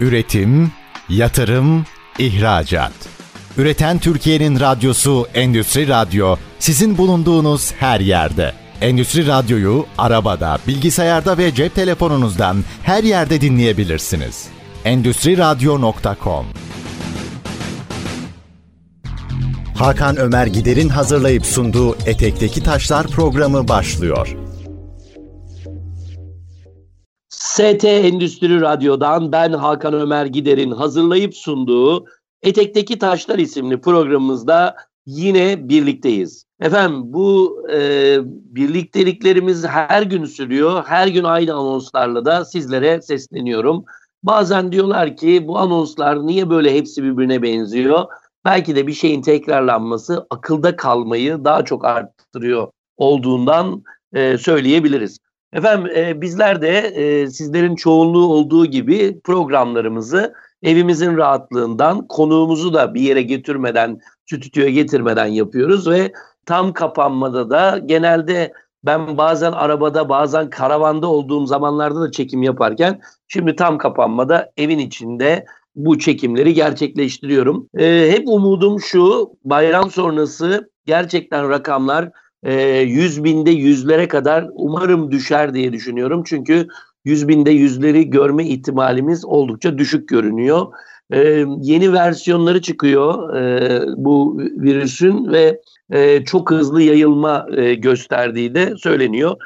Üretim, yatırım, ihracat. Üreten Türkiye'nin radyosu Endüstri Radyo sizin bulunduğunuz her yerde. Endüstri Radyo'yu arabada, bilgisayarda ve cep telefonunuzdan her yerde dinleyebilirsiniz. Endüstri Radyo.com Hakan Ömer Gider'in hazırlayıp sunduğu Etekteki Taşlar programı başlıyor. ST Endüstri Radyo'dan ben Hakan Ömer Gider'in hazırlayıp sunduğu Etekteki Taşlar isimli programımızda yine birlikteyiz. Efendim bu e, birlikteliklerimiz her gün sürüyor. Her gün aynı anonslarla da sizlere sesleniyorum. Bazen diyorlar ki bu anonslar niye böyle hepsi birbirine benziyor? Belki de bir şeyin tekrarlanması akılda kalmayı daha çok arttırıyor olduğundan e, söyleyebiliriz. Efendim e, bizler de e, sizlerin çoğunluğu olduğu gibi programlarımızı evimizin rahatlığından konuğumuzu da bir yere getirmeden, stüdyoya getirmeden yapıyoruz ve tam kapanmada da genelde ben bazen arabada bazen karavanda olduğum zamanlarda da çekim yaparken şimdi tam kapanmada evin içinde bu çekimleri gerçekleştiriyorum. E, hep umudum şu bayram sonrası gerçekten rakamlar e, 100 binde yüzlere kadar umarım düşer diye düşünüyorum. Çünkü 100 binde yüzleri görme ihtimalimiz oldukça düşük görünüyor. E, yeni versiyonları çıkıyor e, bu virüsün ve e, çok hızlı yayılma e, gösterdiği de söyleniyor.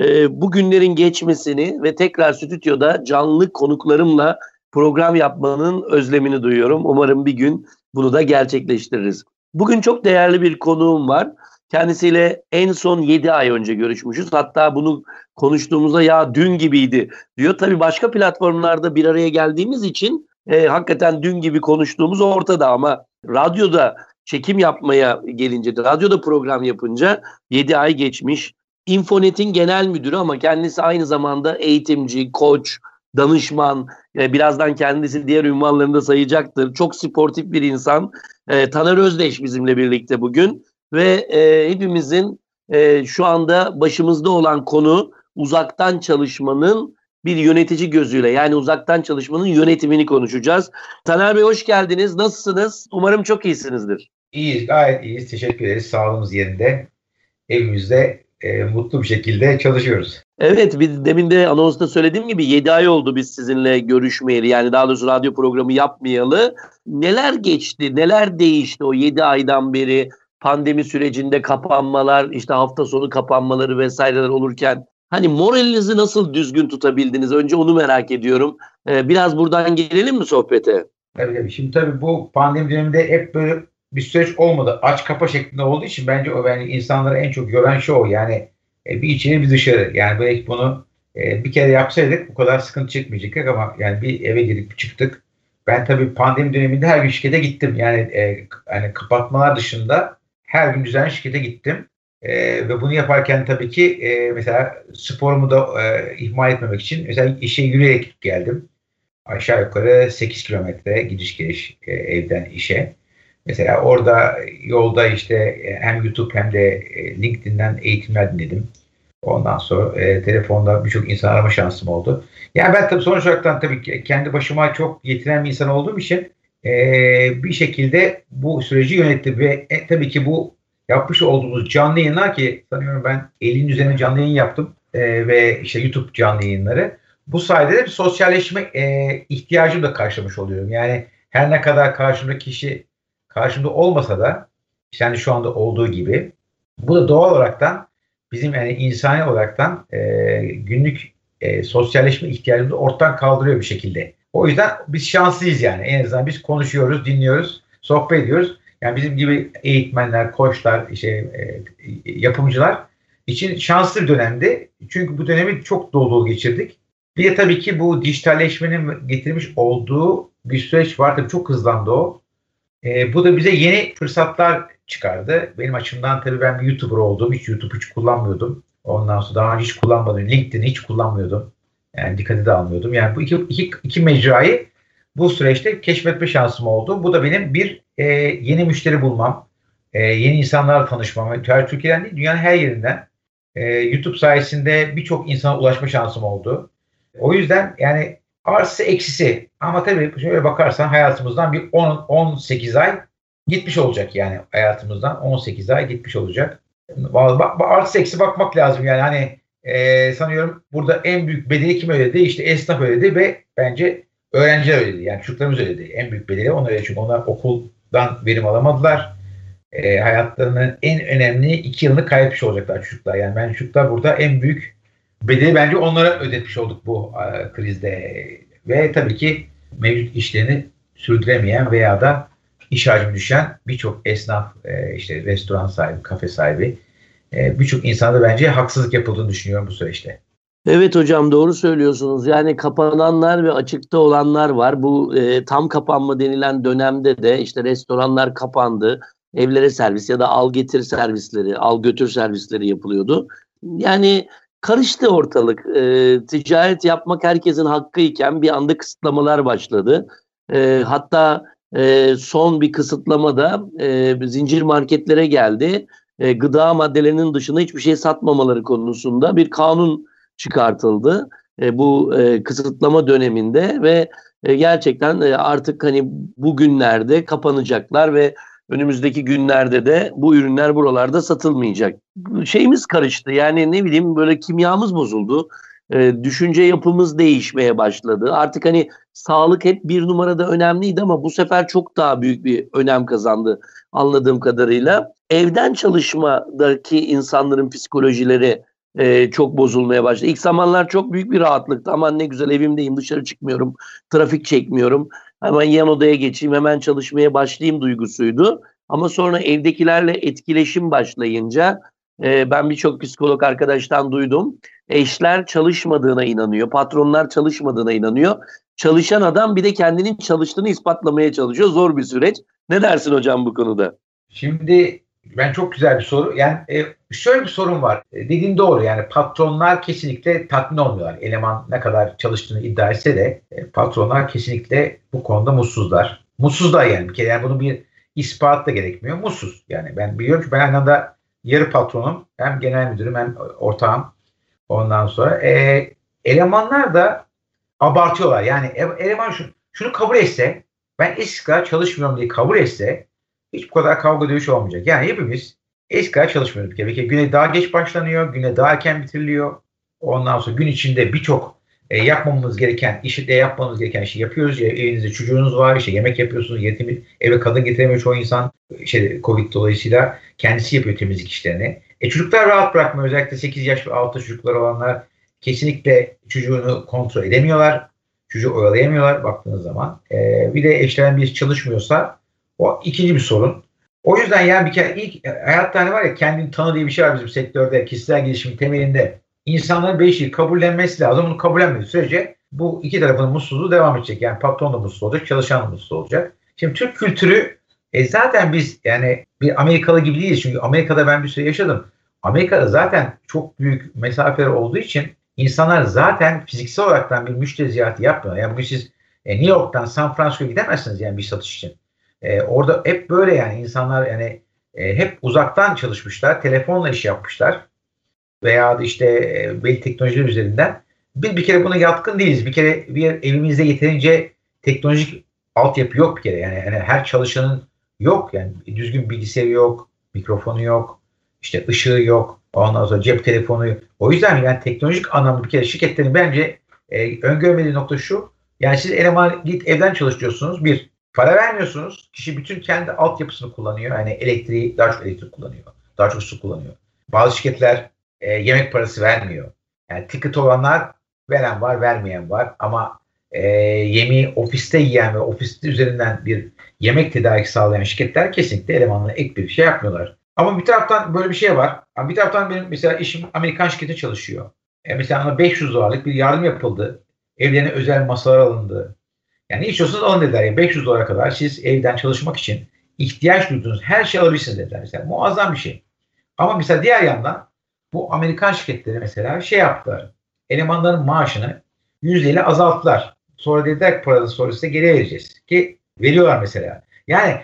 E, bu günlerin geçmesini ve tekrar stüdyoda canlı konuklarımla program yapmanın özlemini duyuyorum. Umarım bir gün bunu da gerçekleştiririz. Bugün çok değerli bir konuğum var. Kendisiyle en son 7 ay önce görüşmüşüz. Hatta bunu konuştuğumuzda ya dün gibiydi diyor. Tabii başka platformlarda bir araya geldiğimiz için e, hakikaten dün gibi konuştuğumuz ortada ama radyoda çekim yapmaya gelince, radyoda program yapınca 7 ay geçmiş. Infonet'in genel müdürü ama kendisi aynı zamanda eğitimci, koç, danışman, e, birazdan kendisi diğer ünvanlarını da sayacaktır. Çok sportif bir insan. E, Taner Özdeş bizimle birlikte bugün ve e, hepimizin e, şu anda başımızda olan konu uzaktan çalışmanın bir yönetici gözüyle yani uzaktan çalışmanın yönetimini konuşacağız. Taner Bey hoş geldiniz. Nasılsınız? Umarım çok iyisinizdir. İyiyiz, gayet iyiyiz. Teşekkür ederiz. Sağlığımız yerinde. Evimizde e, mutlu bir şekilde çalışıyoruz. Evet, biz demin de anonsta söylediğim gibi 7 ay oldu biz sizinle görüşmeyeli. Yani daha doğrusu radyo programı yapmayalı. Neler geçti, neler değişti o 7 aydan beri? Pandemi sürecinde kapanmalar, işte hafta sonu kapanmaları vesaireler olurken hani moralinizi nasıl düzgün tutabildiniz? Önce onu merak ediyorum. Ee, biraz buradan gelelim mi sohbete? Tabii tabii. Şimdi tabii bu pandemi döneminde hep böyle bir süreç olmadı. Aç kapa şeklinde olduğu için bence o yani insanları en çok gören şu o. Yani e, bir içeri bir dışarı. Yani belki bunu e, bir kere yapsaydık bu kadar sıkıntı çıkmayacaktık ama yani bir eve girip çıktık. Ben tabii pandemi döneminde her gün şirkete gittim. Yani e, yani kapatmalar dışında her gün düzenli şirkete gittim. E, ve bunu yaparken tabii ki e, mesela sporumu da e, ihmal etmemek için mesela işe yürüyerek geldim. Aşağı yukarı 8 kilometre gidiş geliş e, evden işe. Mesela orada yolda işte e, hem YouTube hem de e, LinkedIn'den eğitimler dinledim. Ondan sonra e, telefonda birçok insan arama şansım oldu. Yani ben tabii sonuç olarak tabii kendi başıma çok yetiren bir insan olduğum için e, bir şekilde bu süreci yönetti ve e, tabii ki bu yapmış olduğumuz canlı yayınlar ki sanıyorum ben 50'nin üzerine canlı yayın yaptım e, ve işte YouTube canlı yayınları. Bu sayede de bir sosyalleşme e, ihtiyacımı da karşılamış oluyorum. Yani her ne kadar karşımdaki kişi karşımda olmasa da yani şu anda olduğu gibi bu da doğal olaraktan bizim yani insani olaraktan e, günlük e, sosyalleşme ihtiyacımızı ortadan kaldırıyor bir şekilde. O yüzden biz şanslıyız yani. En azından biz konuşuyoruz, dinliyoruz, sohbet ediyoruz. Yani bizim gibi eğitmenler, koçlar, işte, e, yapımcılar için şanslı bir dönemdi. Çünkü bu dönemi çok dolu dolu geçirdik. Bir de tabii ki bu dijitalleşmenin getirmiş olduğu bir süreç var. Tabii çok hızlandı o. E, bu da bize yeni fırsatlar çıkardı. Benim açımdan tabii ben bir YouTuber oldum. Hiç YouTube hiç kullanmıyordum. Ondan sonra daha önce hiç kullanmadım. LinkedIn hiç kullanmıyordum. Yani dikkate de almıyordum. Yani bu iki, iki, iki mecrayı bu süreçte keşfetme şansım oldu. Bu da benim bir e, yeni müşteri bulmam, e, yeni insanlarla tanışmam. Türkiye'den değil, dünyanın her yerinden e, YouTube sayesinde birçok insana ulaşma şansım oldu. O yüzden yani Artısı eksisi. Ama tabii şöyle bakarsan hayatımızdan bir 10, 18 ay gitmiş olacak yani hayatımızdan 18 ay gitmiş olacak. Artı eksi bakmak lazım yani hani e, sanıyorum burada en büyük bedeli kim ödedi? İşte esnaf ödedi ve bence öğrenciler ödedi. Yani çocuklarımız ödedi. En büyük bedeli onlar ödedi. Çünkü onlar okuldan verim alamadılar. E, hayatlarının en önemli iki yılını kaybetmiş olacaklar çocuklar. Yani ben çocuklar burada en büyük bedeli bence onlara ödetmiş olduk bu e, krizde. Ve tabii ki mevcut işlerini sürdüremeyen veya da iş hacmi düşen birçok esnaf, e, işte restoran sahibi, kafe sahibi, e, birçok insanda bence haksızlık yapıldığını düşünüyorum bu süreçte. Evet hocam doğru söylüyorsunuz. Yani kapananlar ve açıkta olanlar var. Bu e, tam kapanma denilen dönemde de işte restoranlar kapandı. Evlere servis ya da al getir servisleri, al götür servisleri yapılıyordu. Yani karıştı ortalık. E, ticaret yapmak herkesin hakkı iken bir anda kısıtlamalar başladı. E, hatta e, son bir kısıtlama da e, zincir marketlere geldi. E, gıda maddelerinin dışında hiçbir şey satmamaları konusunda bir kanun çıkartıldı. E, bu e, kısıtlama döneminde ve e, gerçekten e, artık hani bugünlerde kapanacaklar ve önümüzdeki günlerde de bu ürünler buralarda satılmayacak. Şeyimiz karıştı yani ne bileyim böyle kimyamız bozuldu. E, düşünce yapımız değişmeye başladı. Artık hani sağlık hep bir numarada önemliydi ama bu sefer çok daha büyük bir önem kazandı anladığım kadarıyla. Evden çalışmadaki insanların psikolojileri e, çok bozulmaya başladı. İlk zamanlar çok büyük bir rahatlıktı. Aman ne güzel evimdeyim dışarı çıkmıyorum, trafik çekmiyorum. Hemen yan odaya geçeyim hemen çalışmaya başlayayım duygusuydu. Ama sonra evdekilerle etkileşim başlayınca e, ben birçok psikolog arkadaştan duydum. Eşler çalışmadığına inanıyor, patronlar çalışmadığına inanıyor. Çalışan adam bir de kendinin çalıştığını ispatlamaya çalışıyor. Zor bir süreç. Ne dersin hocam bu konuda? Şimdi ben çok güzel bir soru. Yani e, şöyle bir sorun var. E, dediğin doğru yani patronlar kesinlikle tatmin olmuyorlar. Eleman ne kadar çalıştığını iddia etse de e, patronlar kesinlikle bu konuda mutsuzlar. Mutsuzlar yani bir kere yani bunun bir ispat da gerekmiyor. Mutsuz. Yani ben biliyorum ki ben aynı anda yarı patronum hem genel müdürüm hem ortağım. Ondan sonra e, elemanlar da abartıyorlar. Yani eleman şunu, şunu kabul etse ben eski çalışmıyorum diye kabul etse hiç bu kadar kavga dövüş olmayacak. Yani hepimiz eski kadar çalışmıyoruz bir kere. Güne daha geç başlanıyor, güne daha erken bitiriliyor. Ondan sonra gün içinde birçok e, yapmamız gereken, işi de yapmamız gereken şeyi yapıyoruz. Ya, evinizde çocuğunuz var, işte yemek yapıyorsunuz, yetim, eve kadın getiremiyor çoğu insan. Şey, Covid dolayısıyla kendisi yapıyor temizlik işlerini. E, çocuklar rahat bırakmıyor. Özellikle 8 yaş ve altı çocuklar olanlar kesinlikle çocuğunu kontrol edemiyorlar. Çocuğu oyalayamıyorlar baktığınız zaman. E, bir de eşlerin bir çalışmıyorsa o ikinci bir sorun. O yüzden yani bir kere ilk hayatta hani var ya kendini tanı diye bir şey var bizim sektörde kişisel gelişim temelinde. İnsanların bir şeyi kabullenmesi lazım. Bunu kabullenmediği sürece bu iki tarafın mutsuzluğu devam edecek. Yani patron da mutsuz olacak, çalışan da mutsuz olacak. Şimdi Türk kültürü e zaten biz yani bir Amerikalı gibi değiliz. Çünkü Amerika'da ben bir süre yaşadım. Amerika'da zaten çok büyük mesafeler olduğu için insanlar zaten fiziksel olaraktan bir müşteri ziyareti yapmıyor. Yani bugün siz e, New York'tan San Francisco'ya gidemezsiniz yani bir satış için. E, orada hep böyle yani insanlar yani e, hep uzaktan çalışmışlar, telefonla iş yapmışlar veya işte e, belli teknolojiler üzerinden. Bir, bir kere buna yatkın değiliz. Bir kere bir evimizde yeterince teknolojik altyapı yok bir kere. Yani, yani her çalışanın yok. Yani düzgün bilgisayarı yok, mikrofonu yok, işte ışığı yok, ondan sonra cep telefonu. O yüzden yani teknolojik anlamda bir kere şirketlerin bence e, öngörmediği nokta şu. Yani siz eleman git evden çalışıyorsunuz. Bir, Para vermiyorsunuz. Kişi bütün kendi altyapısını kullanıyor. Yani elektriği daha çok elektrik kullanıyor. Daha çok su kullanıyor. Bazı şirketler e, yemek parası vermiyor. Yani ticket olanlar veren var, vermeyen var. Ama e, yemeği ofiste yiyen ve ofiste üzerinden bir yemek tedariki sağlayan şirketler kesinlikle elemanlara ek bir şey yapmıyorlar. Ama bir taraftan böyle bir şey var. Bir taraftan benim mesela işim Amerikan şirketi çalışıyor. E mesela ona 500 dolarlık bir yardım yapıldı. Evlerine özel masalar alındı. Yani istiyorsanız alın dediler. Yani 500 dolara kadar siz evden çalışmak için ihtiyaç duyduğunuz her şeyi alabilirsiniz dediler. Mesela muazzam bir şey. Ama mesela diğer yandan bu Amerikan şirketleri mesela şey yaptılar. Elemanların maaşını yüzdeyle azalttılar. Sonra dediler ki paranızı sonra size geri vereceğiz. Ki veriyorlar mesela. Yani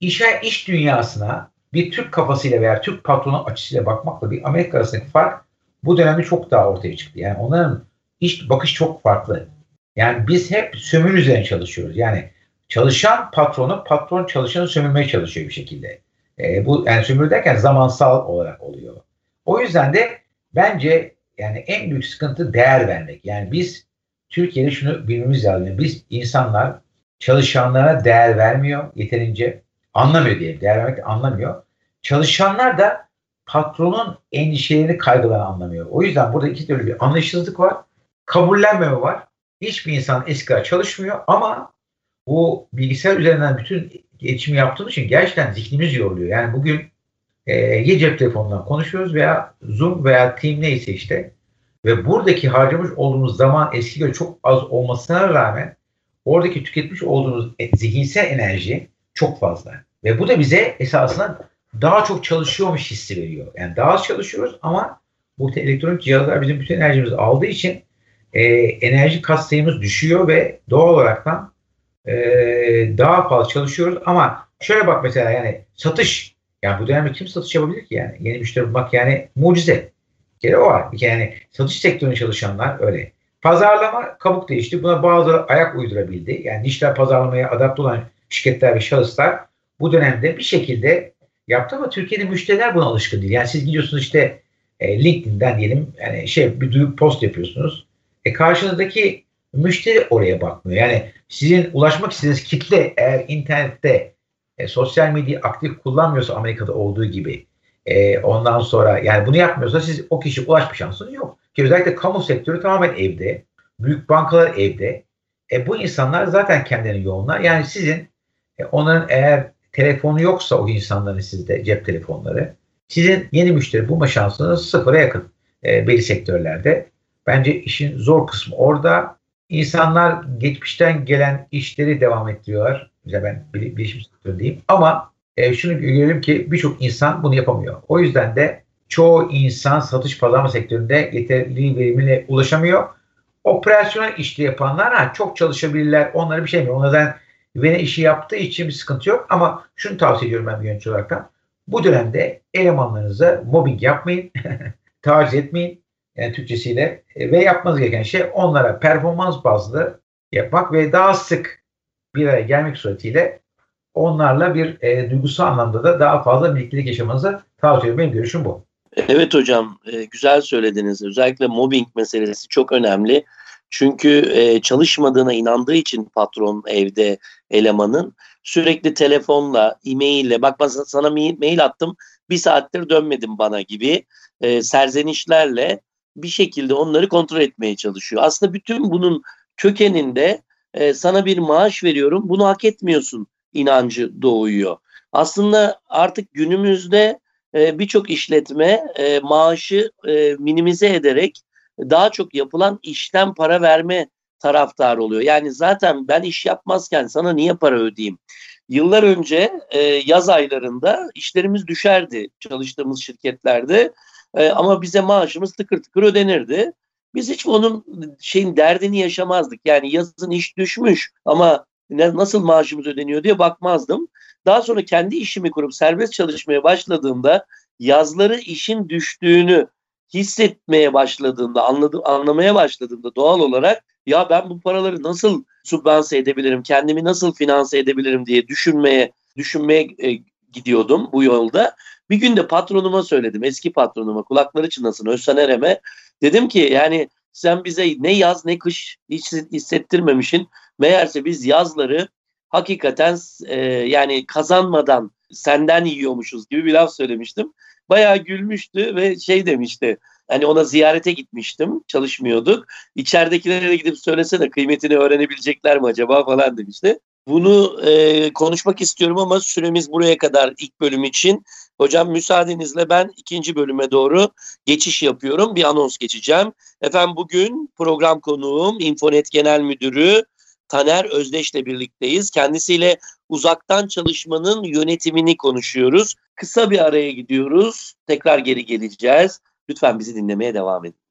işe, iş dünyasına bir Türk kafasıyla veya Türk patronu açısıyla bakmakla bir Amerika arasındaki fark bu dönemde çok daha ortaya çıktı. Yani onların iş bakış çok farklı. Yani biz hep sömür üzerine çalışıyoruz. Yani çalışan patronu, patron çalışanı sömürmeye çalışıyor bir şekilde. E, bu yani sömür derken zamansal olarak oluyor. O yüzden de bence yani en büyük sıkıntı değer vermek. Yani biz Türkiye'de şunu bilmemiz lazım. Biz insanlar çalışanlara değer vermiyor yeterince. Anlamıyor diye değer vermek anlamıyor. Çalışanlar da patronun endişelerini, kaygılarını anlamıyor. O yüzden burada iki türlü bir anlaşılızlık var. Kabullenmeme var. Hiçbir insan eski çalışmıyor ama bu bilgisayar üzerinden bütün iletişimi yaptığımız için gerçekten zihnimiz yoruluyor. Yani bugün e, ya cep telefonundan konuşuyoruz veya Zoom veya Team neyse işte ve buradaki harcamış olduğumuz zaman eski göre çok az olmasına rağmen oradaki tüketmiş olduğumuz e, zihinsel enerji çok fazla. Ve bu da bize esasında daha çok çalışıyormuş hissi veriyor. Yani daha az çalışıyoruz ama bu elektronik cihazlar bizim bütün enerjimizi aldığı için e, enerji kat sayımız düşüyor ve doğal olaraktan e, daha fazla çalışıyoruz ama şöyle bak mesela yani satış yani bu dönemde kim satış yapabilir ki yani yeni müşteri bulmak yani mucize. Bir kere o var. Yani satış sektöründe çalışanlar öyle. Pazarlama kabuk değişti. Buna bazı ayak uydurabildi. Yani dijital pazarlamaya adapte olan şirketler ve şahıslar bu dönemde bir şekilde yaptı ama Türkiye'de müşteriler buna alışkın değil. Yani siz gidiyorsunuz işte e, LinkedIn'den diyelim yani şey bir post yapıyorsunuz. E karşınızdaki müşteri oraya bakmıyor. Yani sizin ulaşmak istediğiniz kitle eğer internette e, sosyal medya aktif kullanmıyorsa Amerika'da olduğu gibi e, ondan sonra yani bunu yapmıyorsa siz o kişi ulaşma şansınız yok. Ki özellikle kamu sektörü tamamen evde. Büyük bankalar evde. E, bu insanlar zaten kendilerini yoğunlar. Yani sizin e, onların eğer telefonu yoksa o insanların sizde cep telefonları sizin yeni müşteri bulma şansınız sıfıra yakın e, belli sektörlerde. Bence işin zor kısmı orada. İnsanlar geçmişten gelen işleri devam ettiriyorlar. Mesela ben bilişim sektöründeyim. Ama e, şunu görelim ki birçok insan bunu yapamıyor. O yüzden de çoğu insan satış pazarlama sektöründe yeterli verimine ulaşamıyor. Operasyonel işte yapanlar ha, çok çalışabilirler. Onlara bir şey mi? Onlardan güvene işi yaptığı için bir sıkıntı yok. Ama şunu tavsiye ediyorum ben bir yönetici olarak Bu dönemde elemanlarınıza mobbing yapmayın. taciz etmeyin. Yani Türkçesiyle e, ve yapmanız gereken şey onlara performans bazlı yapmak ve daha sık bir araya gelmek suretiyle onlarla bir e, duygusal anlamda da daha fazla birliktelik yaşamanızı tavsiye ediyorum. Benim görüşüm bu. Evet hocam e, güzel söylediniz. Özellikle mobbing meselesi çok önemli. Çünkü e, çalışmadığına inandığı için patron evde elemanın sürekli telefonla, e-maille bak sana mail attım bir saattir dönmedim bana gibi e, serzenişlerle bir şekilde onları kontrol etmeye çalışıyor. Aslında bütün bunun kökeninde e, sana bir maaş veriyorum bunu hak etmiyorsun inancı doğuyor. Aslında artık günümüzde e, birçok işletme e, maaşı e, minimize ederek daha çok yapılan işten para verme taraftar oluyor. Yani zaten ben iş yapmazken sana niye para ödeyeyim? Yıllar önce e, yaz aylarında işlerimiz düşerdi çalıştığımız şirketlerde e, ama bize maaşımız tıkır tıkır ödenirdi. Biz hiç onun şeyin derdini yaşamazdık. Yani yazın iş düşmüş ama ne, nasıl maaşımız ödeniyor diye bakmazdım. Daha sonra kendi işimi kurup serbest çalışmaya başladığımda yazları işin düştüğünü hissetmeye başladığında, anladı, anlamaya başladığında doğal olarak ya ben bu paraları nasıl subvanse edebilirim, kendimi nasıl finanse edebilirim diye düşünmeye düşünmeye e, gidiyordum bu yolda. Bir gün de patronuma söyledim, eski patronuma, kulakları çınlasın Özsen Erem'e. Dedim ki yani sen bize ne yaz ne kış hiç hissettirmemişin. Meğerse biz yazları hakikaten e, yani kazanmadan senden yiyormuşuz gibi bir laf söylemiştim. Bayağı gülmüştü ve şey demişti. Hani ona ziyarete gitmiştim. Çalışmıyorduk. İçeridekilere de gidip söylesene kıymetini öğrenebilecekler mi acaba falan demişti. Bunu e, konuşmak istiyorum ama süremiz buraya kadar ilk bölüm için. Hocam müsaadenizle ben ikinci bölüme doğru geçiş yapıyorum. Bir anons geçeceğim. Efendim bugün program konuğum Infonet Genel Müdürü Taner Özdeş'le birlikteyiz. Kendisiyle uzaktan çalışmanın yönetimini konuşuyoruz. Kısa bir araya gidiyoruz. Tekrar geri geleceğiz. Lütfen bizi dinlemeye devam ediniz.